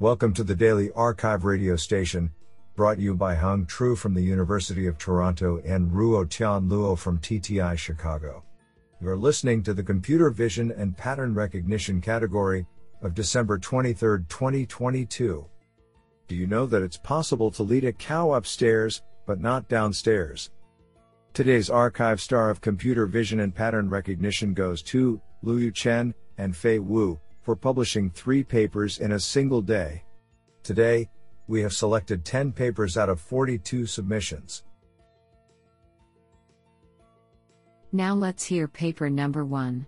Welcome to the Daily arXiv radio station, brought you by Hung Tru from the University of Toronto and Ruo Tian Luo from TTI Chicago. You're listening to the Computer Vision and Pattern Recognition category of December 23, 2022. Do you know that it's possible to lead a cow upstairs, but not downstairs? Today's arXiv star of computer vision and pattern recognition goes to Luyu Chen and Fei Wu for publishing three papers in a single day. Today, we have selected 10 papers out of 42 submissions. Now let's hear paper number one.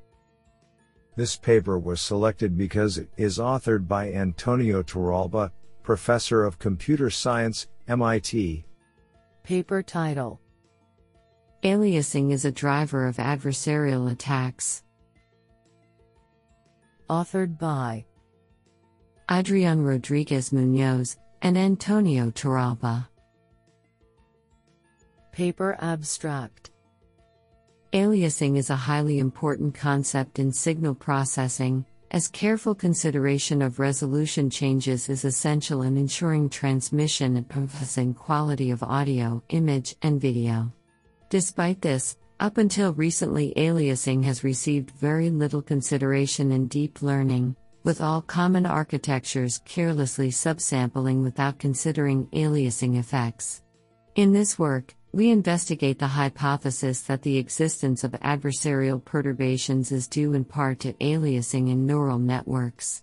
This paper was selected because it is authored by Antonio Torralba, Professor of Computer Science, MIT. Paper title Aliasing is a driver of adversarial attacks. Authored by Adrian Rodriguez Munoz and Antonio Torralba. Paper abstract Aliasing is a highly important concept in signal processing, as careful consideration of resolution changes is essential in ensuring transmission and processing quality of audio, image, and video. Despite this, up until recently, aliasing has received very little consideration in deep learning, with all common architectures carelessly subsampling without considering aliasing effects. In this work, we investigate the hypothesis that the existence of adversarial perturbations is due in part to aliasing in neural networks.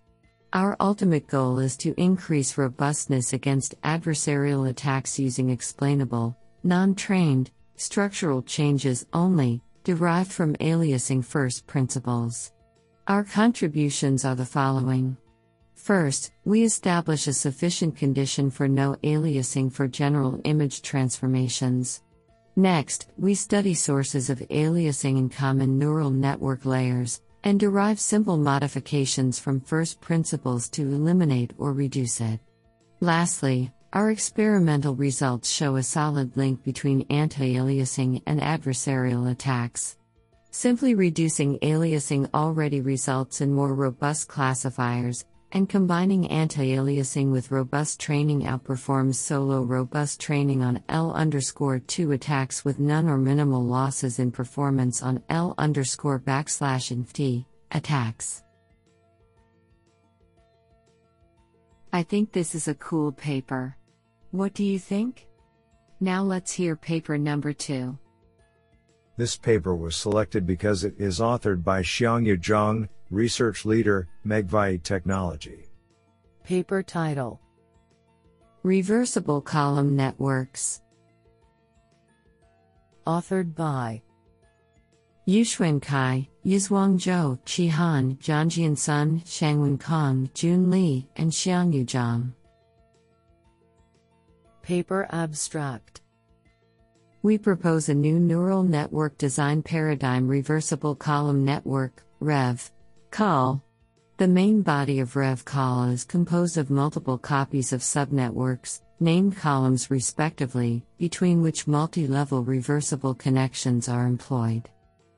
Our ultimate goal is to increase robustness against adversarial attacks using explainable, non trained, structural changes only, derived from aliasing first principles. Our contributions are the following. First, we establish a sufficient condition for no aliasing for general image transformations. Next, we study sources of aliasing in common neural network layers, and derive simple modifications from first principles to eliminate or reduce it. Lastly, our experimental results show a solid link between anti aliasing and adversarial attacks. Simply reducing aliasing already results in more robust classifiers, and combining anti-aliasing with robust training outperforms solo robust training on L 2 attacks with none or minimal losses in performance on L backslash T attacks. I think this is a cool paper. What do you think? Now let's hear paper number two. This paper was selected because it is authored by Xiangyu Zhang, research leader, Megvii Technology. Paper title Reversible Column Networks. Authored by Yuxuan Cai, Yizhuang Zhou, Qihan, Zhangjian Sun, Shangwen Kong, Jun Li, and Xiangyu Zhang. Paper Abstract We propose a new neural network design paradigm reversible column network, REV. Call. The main body of RevCol is composed of multiple copies of subnetworks, named columns respectively, between which multi level reversible connections are employed.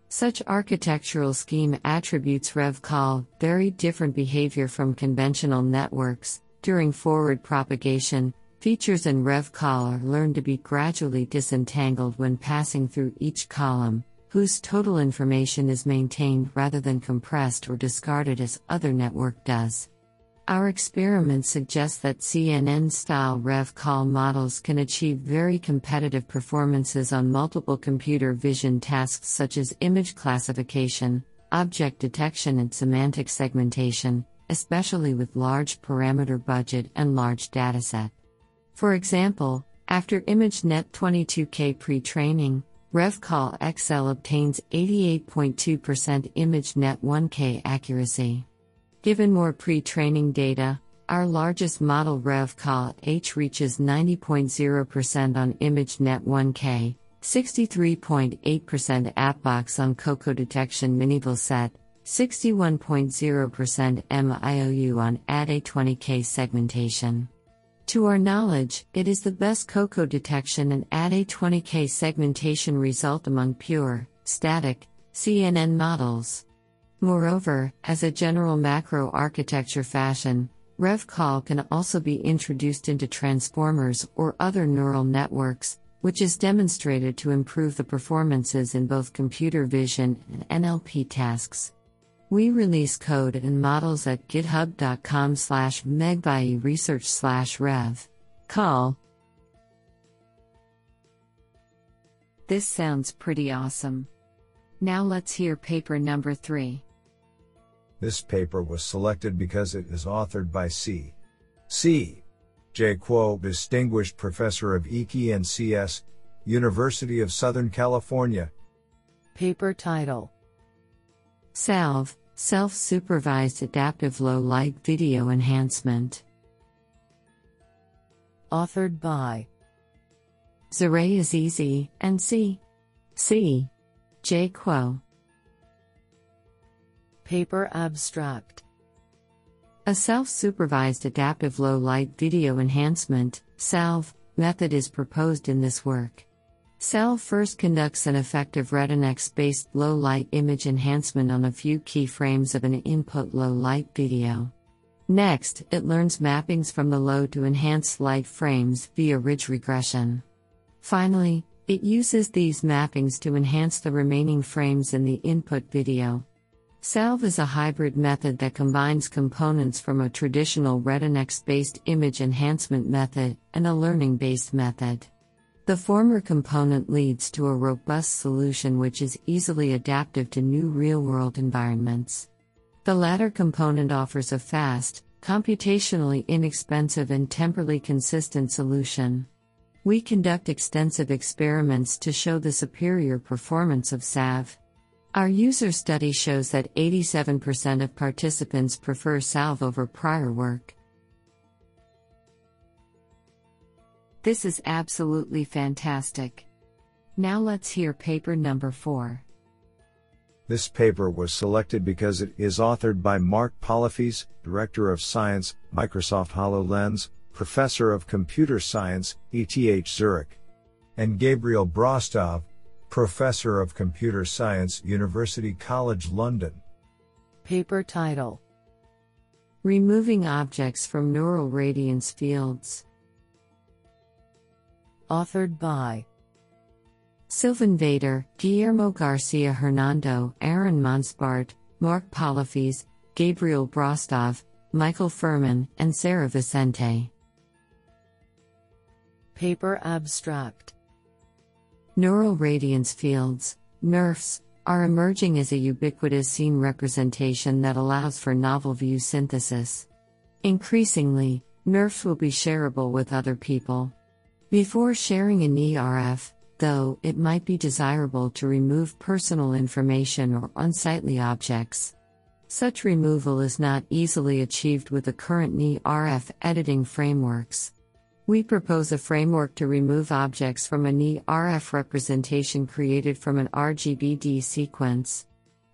Such architectural scheme attributes RevCol very different behavior from conventional networks. During forward propagation, features in RevCol are learned to be gradually disentangled when passing through each column, whose total information is maintained rather than compressed or discarded as other network does. Our experiments suggest that CNN style RevCol models can achieve very competitive performances on multiple computer vision tasks such as image classification, object detection, and semantic segmentation, especially with large parameter budget and large dataset. For example, after ImageNet 22K pre training, RevCol XL obtains 88.2% ImageNet 1K accuracy. Given more pre training data, our largest model RevCol H reaches 90.0% on ImageNet 1K, 63.8% AppBox on COCO detection minival set, 61.0% MIOU on ADE20K segmentation. To our knowledge, it is the best COCO detection and ADE20K segmentation result among pure, static, CNN models. Moreover, as a general macro architecture fashion, RevCol can also be introduced into transformers or other neural networks, which is demonstrated to improve the performances in both computer vision and NLP tasks. We release code and models at github.com slash research slash rev. Call. This sounds pretty awesome. Now let's hear paper number 3. This paper was selected because it is authored by C. C. J. Kuo, Distinguished Professor of ECE and CS, University of Southern California. Paper title SALVE Self Supervised Adaptive Low Light Video Enhancement. Authored by Zaray Azizi and C. C. J. Kuo. Paper Abstract A self supervised adaptive low light video enhancement SALVE, method is proposed in this work. SALVE first conducts an effective Retinex based low light image enhancement on a few key frames of an input low light video. Next, it learns mappings from the low to enhanced light frames via ridge regression. Finally, it uses these mappings to enhance the remaining frames in the input video. SALVE is a hybrid method that combines components from a traditional Retinex based image enhancement method and a learning based method. The former component leads to a robust solution which is easily adaptive to new real world environments. The latter component offers a fast, computationally inexpensive, and temporally consistent solution. We conduct extensive experiments to show the superior performance of SALVE. Our user study shows that 87% of participants prefer SALVE over prior work. This is absolutely fantastic. Now let's hear paper number 4. This paper was selected because it is authored by Marc Pollefeys, Director of Science, Microsoft HoloLens, Professor of Computer Science, ETH Zurich, and Gabriel Brostow, Professor of Computer Science, University College London. Paper title Removing Objects from Neural Radiance Fields. Authored by Sylvain Vader, Guillermo Garcia Hernando, Aaron Monszpart, Marc Pollefeys, Gabriel Brostow, Michael Firman, and Sarah Vicente. Paper Abstract Neural radiance fields, NERFs, are emerging as a ubiquitous scene representation that allows for novel view synthesis. Increasingly, NERFs will be shareable with other people. Before sharing a NeRF, though, it might be desirable to remove personal information or unsightly objects. Such removal is not easily achieved with the current NERF editing frameworks. We propose a framework to remove objects from a NERF representation created from an RGBD sequence.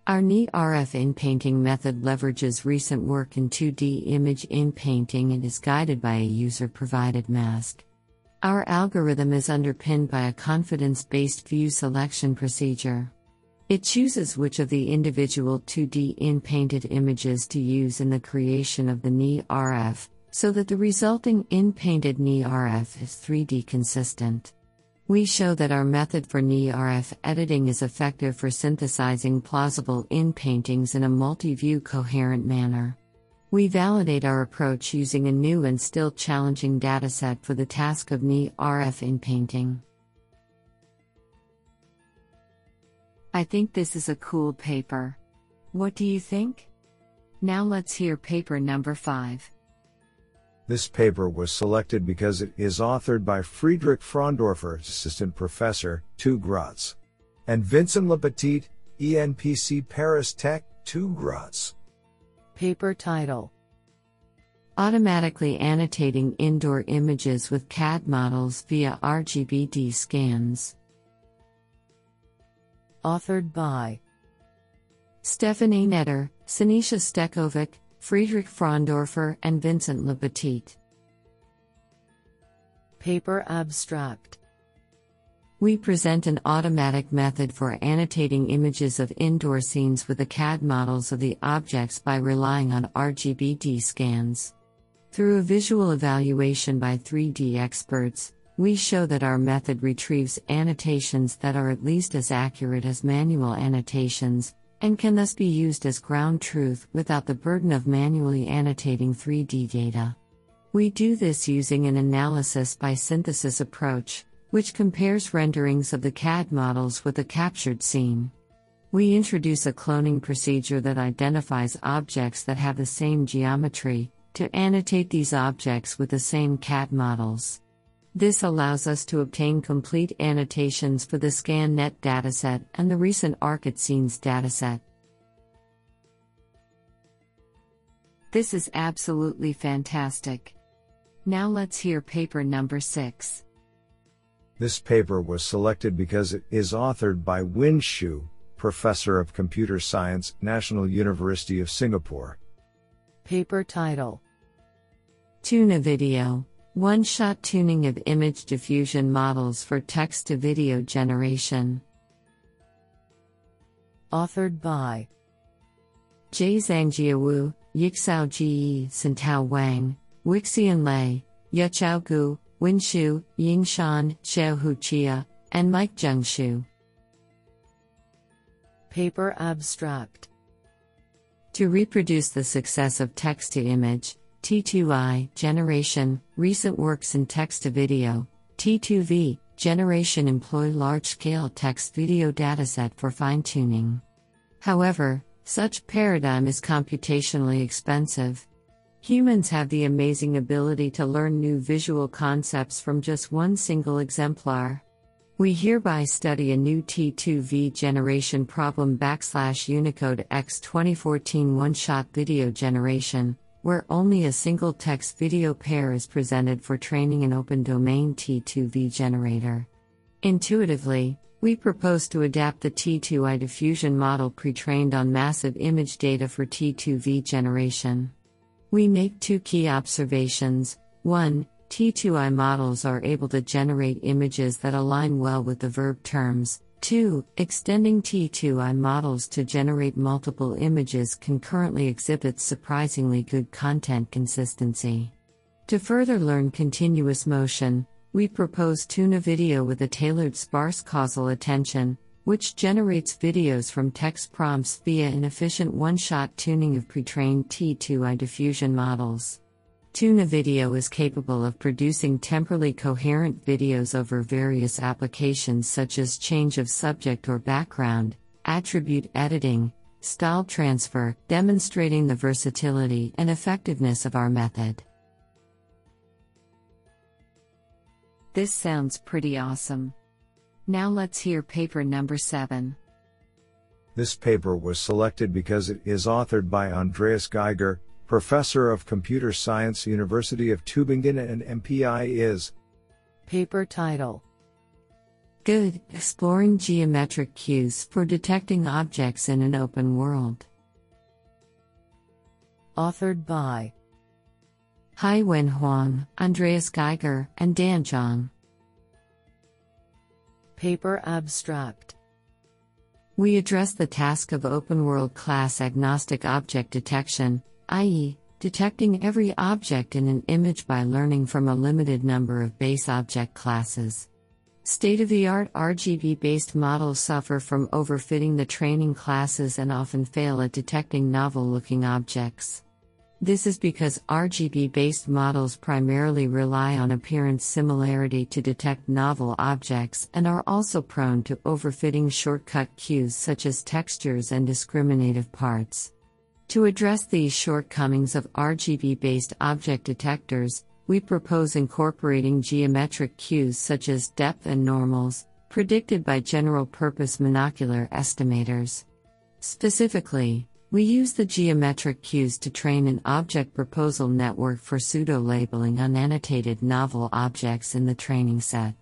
Our NERF inpainting method leverages recent work in 2D image inpainting and is guided by a user provided mask. Our algorithm is underpinned by a confidence based view selection procedure. It chooses which of the individual 2D inpainted images to use in the creation of the NERF, so that the resulting in-painted NERF is 3D consistent. We show that our method for NERF editing is effective for synthesizing plausible in-paintings in a multi-view coherent manner. We validate our approach using a new and still challenging dataset for the task of NERF in-painting. I think this is a cool paper. What do you think? Now let's hear paper number 5. This paper was selected because it is authored by Friedrich Fraundorfer, Assistant Professor, TU Graz, and Vincent Lepetit, ENPC Paris Tech, TU Graz. Paper title Automatically annotating indoor images with CAD models via RGBD scans. Authored by Stefan Ainetter, Sinisha Stekovic, Friedrich Fraundorfer and Vincent Lepetit. Paper Abstract We present an automatic method for annotating images of indoor scenes with the CAD models of the objects by relying on RGBD scans. Through a visual evaluation by 3D experts, we show that our method retrieves annotations that are at least as accurate as manual annotations, and can thus be used as ground truth without the burden of manually annotating 3D data. We do this using an analysis by synthesis approach, which compares renderings of the CAD models with the captured scene. We introduce a cloning procedure that identifies objects that have the same geometry, to annotate these objects with the same CAD models. This allows us to obtain complete annotations for the ScanNet dataset and the recent ARKitScenes dataset. This is absolutely fantastic. Now let's hear paper number 6. This paper was selected because it is authored by Wynne Hsu, Professor of Computer Science, National University of Singapore. Paper title Tune-A-Video One Shot Tuning of Image Diffusion Models for Text to Video Generation. Authored by J. Zhangjia Wu, Yixao Ji, Xintao Wang, Weixian Lei, Yachao Gu, Wynne Hsu, Yingshan, Xiaohu Chia, and Mike Zheng Shou. Paper Abstract To reproduce the success of text to image, T2I generation, recent works in text to video, T2V generation employ large scale text video dataset for fine tuning. However, such paradigm is computationally expensive. Humans have the amazing ability to learn new visual concepts from just one single exemplar. We hereby study a new T2V generation problem backslash Unicode X 2014 one shot video generation, where only a single text video pair is presented for training an open domain T2V generator. Intuitively, we propose to adapt the T2I diffusion model pre trained on massive image data for T2V generation. We make two key observations. 1. T2I models are able to generate images that align well with the verb terms. 2. Extending T2I models to generate multiple images concurrently exhibits surprisingly good content consistency. To further learn continuous motion, we propose Tune-A-Video with a tailored sparse causal attention, which generates videos from text prompts via an efficient one shot tuning of pre trained T2I diffusion models. Tune-A-Video is capable of producing temporally coherent videos over various applications such as change of subject or background, attribute editing, style transfer, demonstrating the versatility and effectiveness of our method. This sounds pretty awesome. Now let's hear paper number 7. This paper was selected because it is authored by Andreas Geiger, Professor of Computer Science, University of Tübingen, and MPI-IS. Paper title Good Exploring Geometric Cues for Detecting Objects in an Open World. Authored by Haiwen Huang, Andreas Geiger, and Dan Zhang. Paper Abstract We address the task of open world class agnostic object detection i.e., detecting every object in an image by learning from a limited number of base object classes. State of the art RGB based models suffer from overfitting the training classes and often fail at detecting novel looking objects. This is because RGB based models primarily rely on appearance similarity to detect novel objects and are also prone to overfitting shortcut cues such as textures and discriminative parts. To address these shortcomings of RGB based object detectors, we propose incorporating geometric cues such as depth and normals, predicted by general purpose monocular estimators. Specifically, we use the geometric cues to train an object proposal network for pseudo labeling unannotated novel objects in the training set.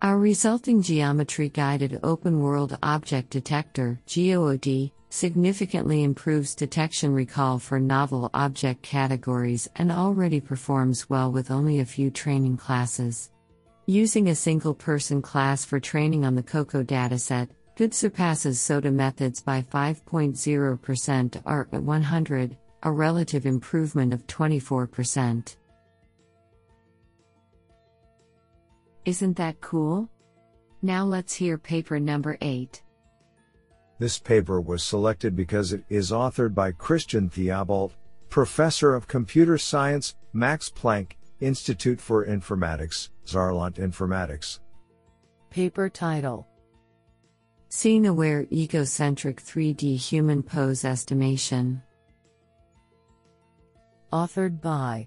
Our resulting geometry guided open world object detector, GOOD, significantly improves detection recall for novel object categories and already performs well with only a few training classes. Using a single person class for training on the COCO dataset, good surpasses SOTA methods by 5.0% R at 100, a relative improvement of 24%. Isn't that cool? Now let's hear paper number 8. This paper was selected because it is authored by Christian Theobalt, Professor of Computer Science, Max Planck, Institute for Informatics, Saarland Informatics. Paper title Scene Aware Egocentric 3D Human Pose Estimation. Authored by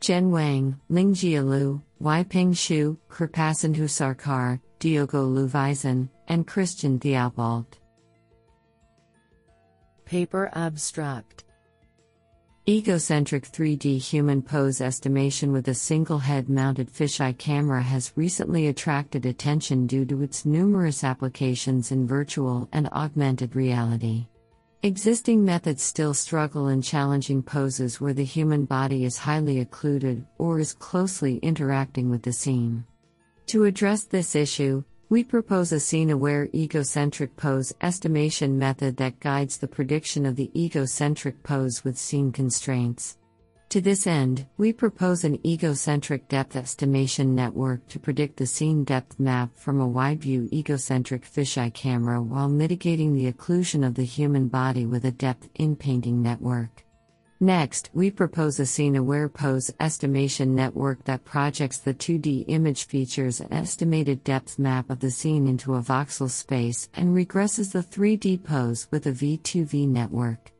Zhen Wang, Lingjie Liu, Weiping Xu, Kripasindhu Sarkar, Diogo Luvizon, and Christian Theobalt. Paper Abstract Egocentric 3D human pose estimation with a single head mounted fisheye camera has recently attracted attention due to its numerous applications in virtual and augmented reality. Existing methods still struggle in challenging poses where the human body is highly occluded or is closely interacting with the scene. To address this issue, we propose a scene aware egocentric pose estimation method that guides the prediction of the egocentric pose with scene constraints. To this end, we propose an egocentric depth estimation network to predict the scene depth map from a wide view egocentric fisheye camera while mitigating the occlusion of the human body with a depth in painting network. Next, we propose a scene aware pose estimation network that projects the 2D image features and estimated depth map of the scene into a voxel space and regresses the 3D pose with a V2V network.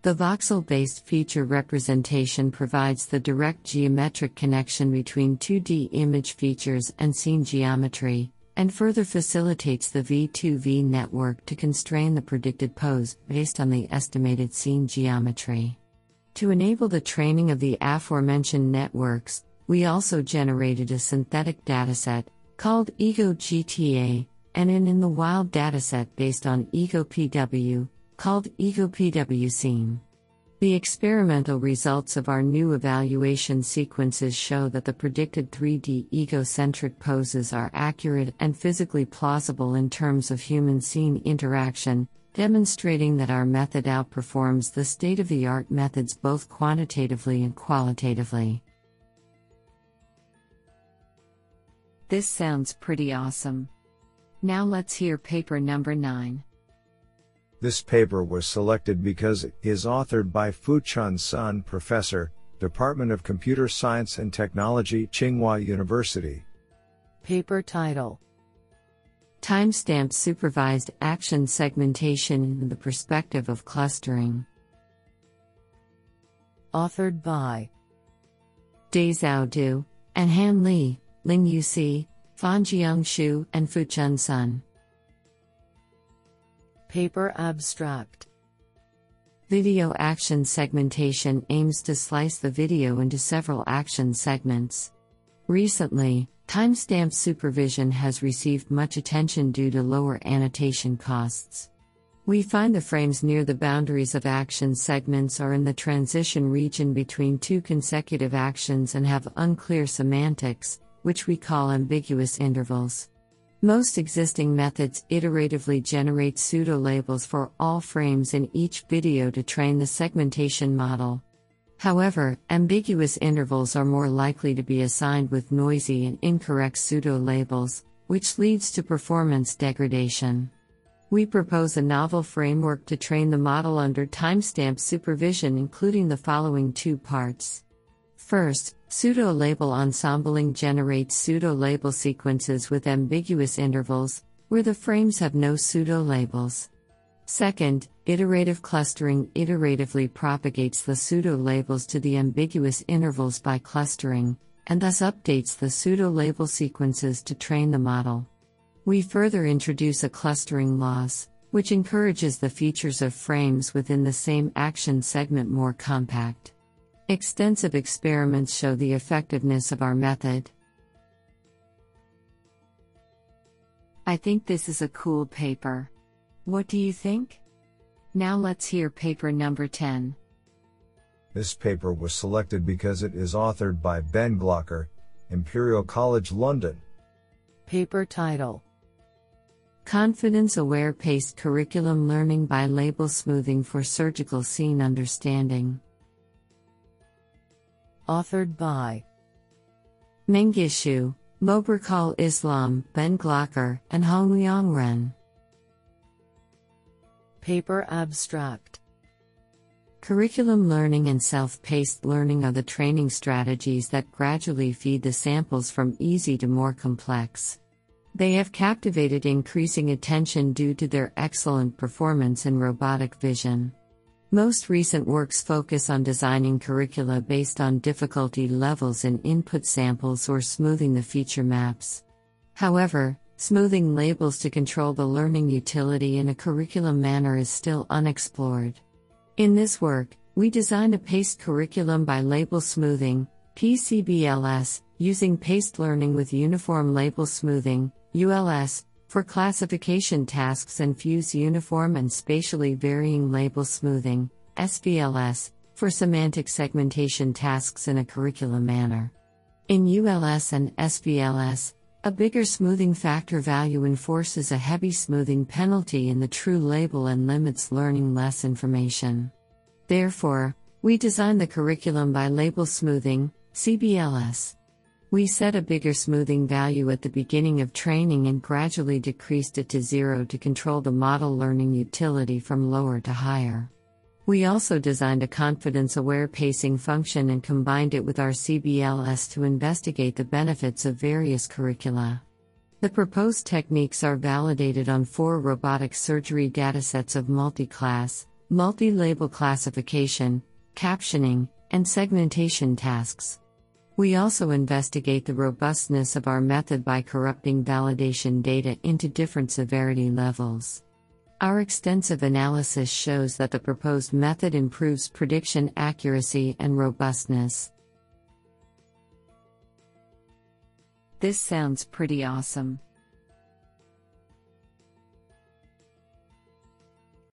The voxel based feature representation provides the direct geometric connection between 2D image features and scene geometry, and further facilitates the V2V network to constrain the predicted pose based on the estimated scene geometry. To enable the training of the aforementioned networks, we also generated a synthetic dataset, called EGO-GTA, and an in the wild dataset based on EGO-PW, called EGO-PW Scene. The experimental results of our new evaluation sequences show that the predicted 3D egocentric poses are accurate and physically plausible in terms of human scene interaction, demonstrating that our method outperforms the state of the art methods both quantitatively and qualitatively. This sounds pretty awesome. Now let's hear paper number 9. This paper was selected because it is authored by Fuchun Sun, Professor, Department of Computer Science and Technology, Tsinghua University. Paper title Timestamp supervised action segmentation in the perspective of clustering. Authored by Dazhao Du, and Han Li, Lingyu Si, Fanjiang Xu, and Fuchun Sun. Paper Abstract Video action segmentation aims to slice the video into several action segments. Recently, Timestamp supervision has received much attention due to lower annotation costs. We find the frames near the boundaries of action segments are in the transition region between two consecutive actions and have unclear semantics, which we call ambiguous intervals. Most existing methods iteratively generate pseudo labels for all frames in each video to train the segmentation model. However, ambiguous intervals are more likely to be assigned with noisy and incorrect pseudo labels, which leads to performance degradation. We propose a novel framework to train the model under timestamp supervision, including the following two parts. First, pseudo label ensembling generates pseudo label sequences with ambiguous intervals, where the frames have no pseudo labels. Second, iterative clustering iteratively propagates the pseudo labels to the ambiguous intervals by clustering, and thus updates the pseudo label sequences to train the model. We further introduce a clustering loss, which encourages the features of frames within the same action segment more compact. Extensive experiments show the effectiveness of our method. I think this is a cool paper. What do you think? Now let's hear paper number 10. This paper was selected because it is authored by Ben Glocker, Imperial College London. Paper title Confidence Aware Paced Curriculum Learning by Label Smoothing for Surgical Scene Understanding. Authored by Mengishu, Mobarakol Islam, Ben Glocker, and Hongliang Ren. Paper Abstract Curriculum learning and self paced learning are the training strategies that gradually feed the samples from easy to more complex. They have captivated increasing attention due to their excellent performance in robotic vision. Most recent works focus on designing curricula based on difficulty levels in input samples or smoothing the feature maps. However, smoothing labels to control the learning utility in a curriculum manner is still unexplored. In this work, we designed a paced curriculum by label smoothing, PCBLS, using paced learning with uniform label smoothing, ULS, for classification tasks and fuse uniform and spatially varying label smoothing, SVLS, for semantic segmentation tasks in a curriculum manner. In ULS and SVLS, a bigger smoothing factor value enforces a heavy smoothing penalty in the true label and limits learning less information. Therefore, we designed the curriculum by label smoothing, CBLS. We set a bigger smoothing value at the beginning of training and gradually decreased it to zero to control the model learning utility from lower to higher. We also designed a confidence aware pacing function and combined it with our CBLS to investigate the benefits of various curricula. The proposed techniques are validated on four robotic surgery datasets of multi class, multi label classification, captioning, and segmentation tasks. We also investigate the robustness of our method by corrupting validation data into different severity levels. Our extensive analysis shows that the proposed method improves prediction accuracy and robustness. This sounds pretty awesome.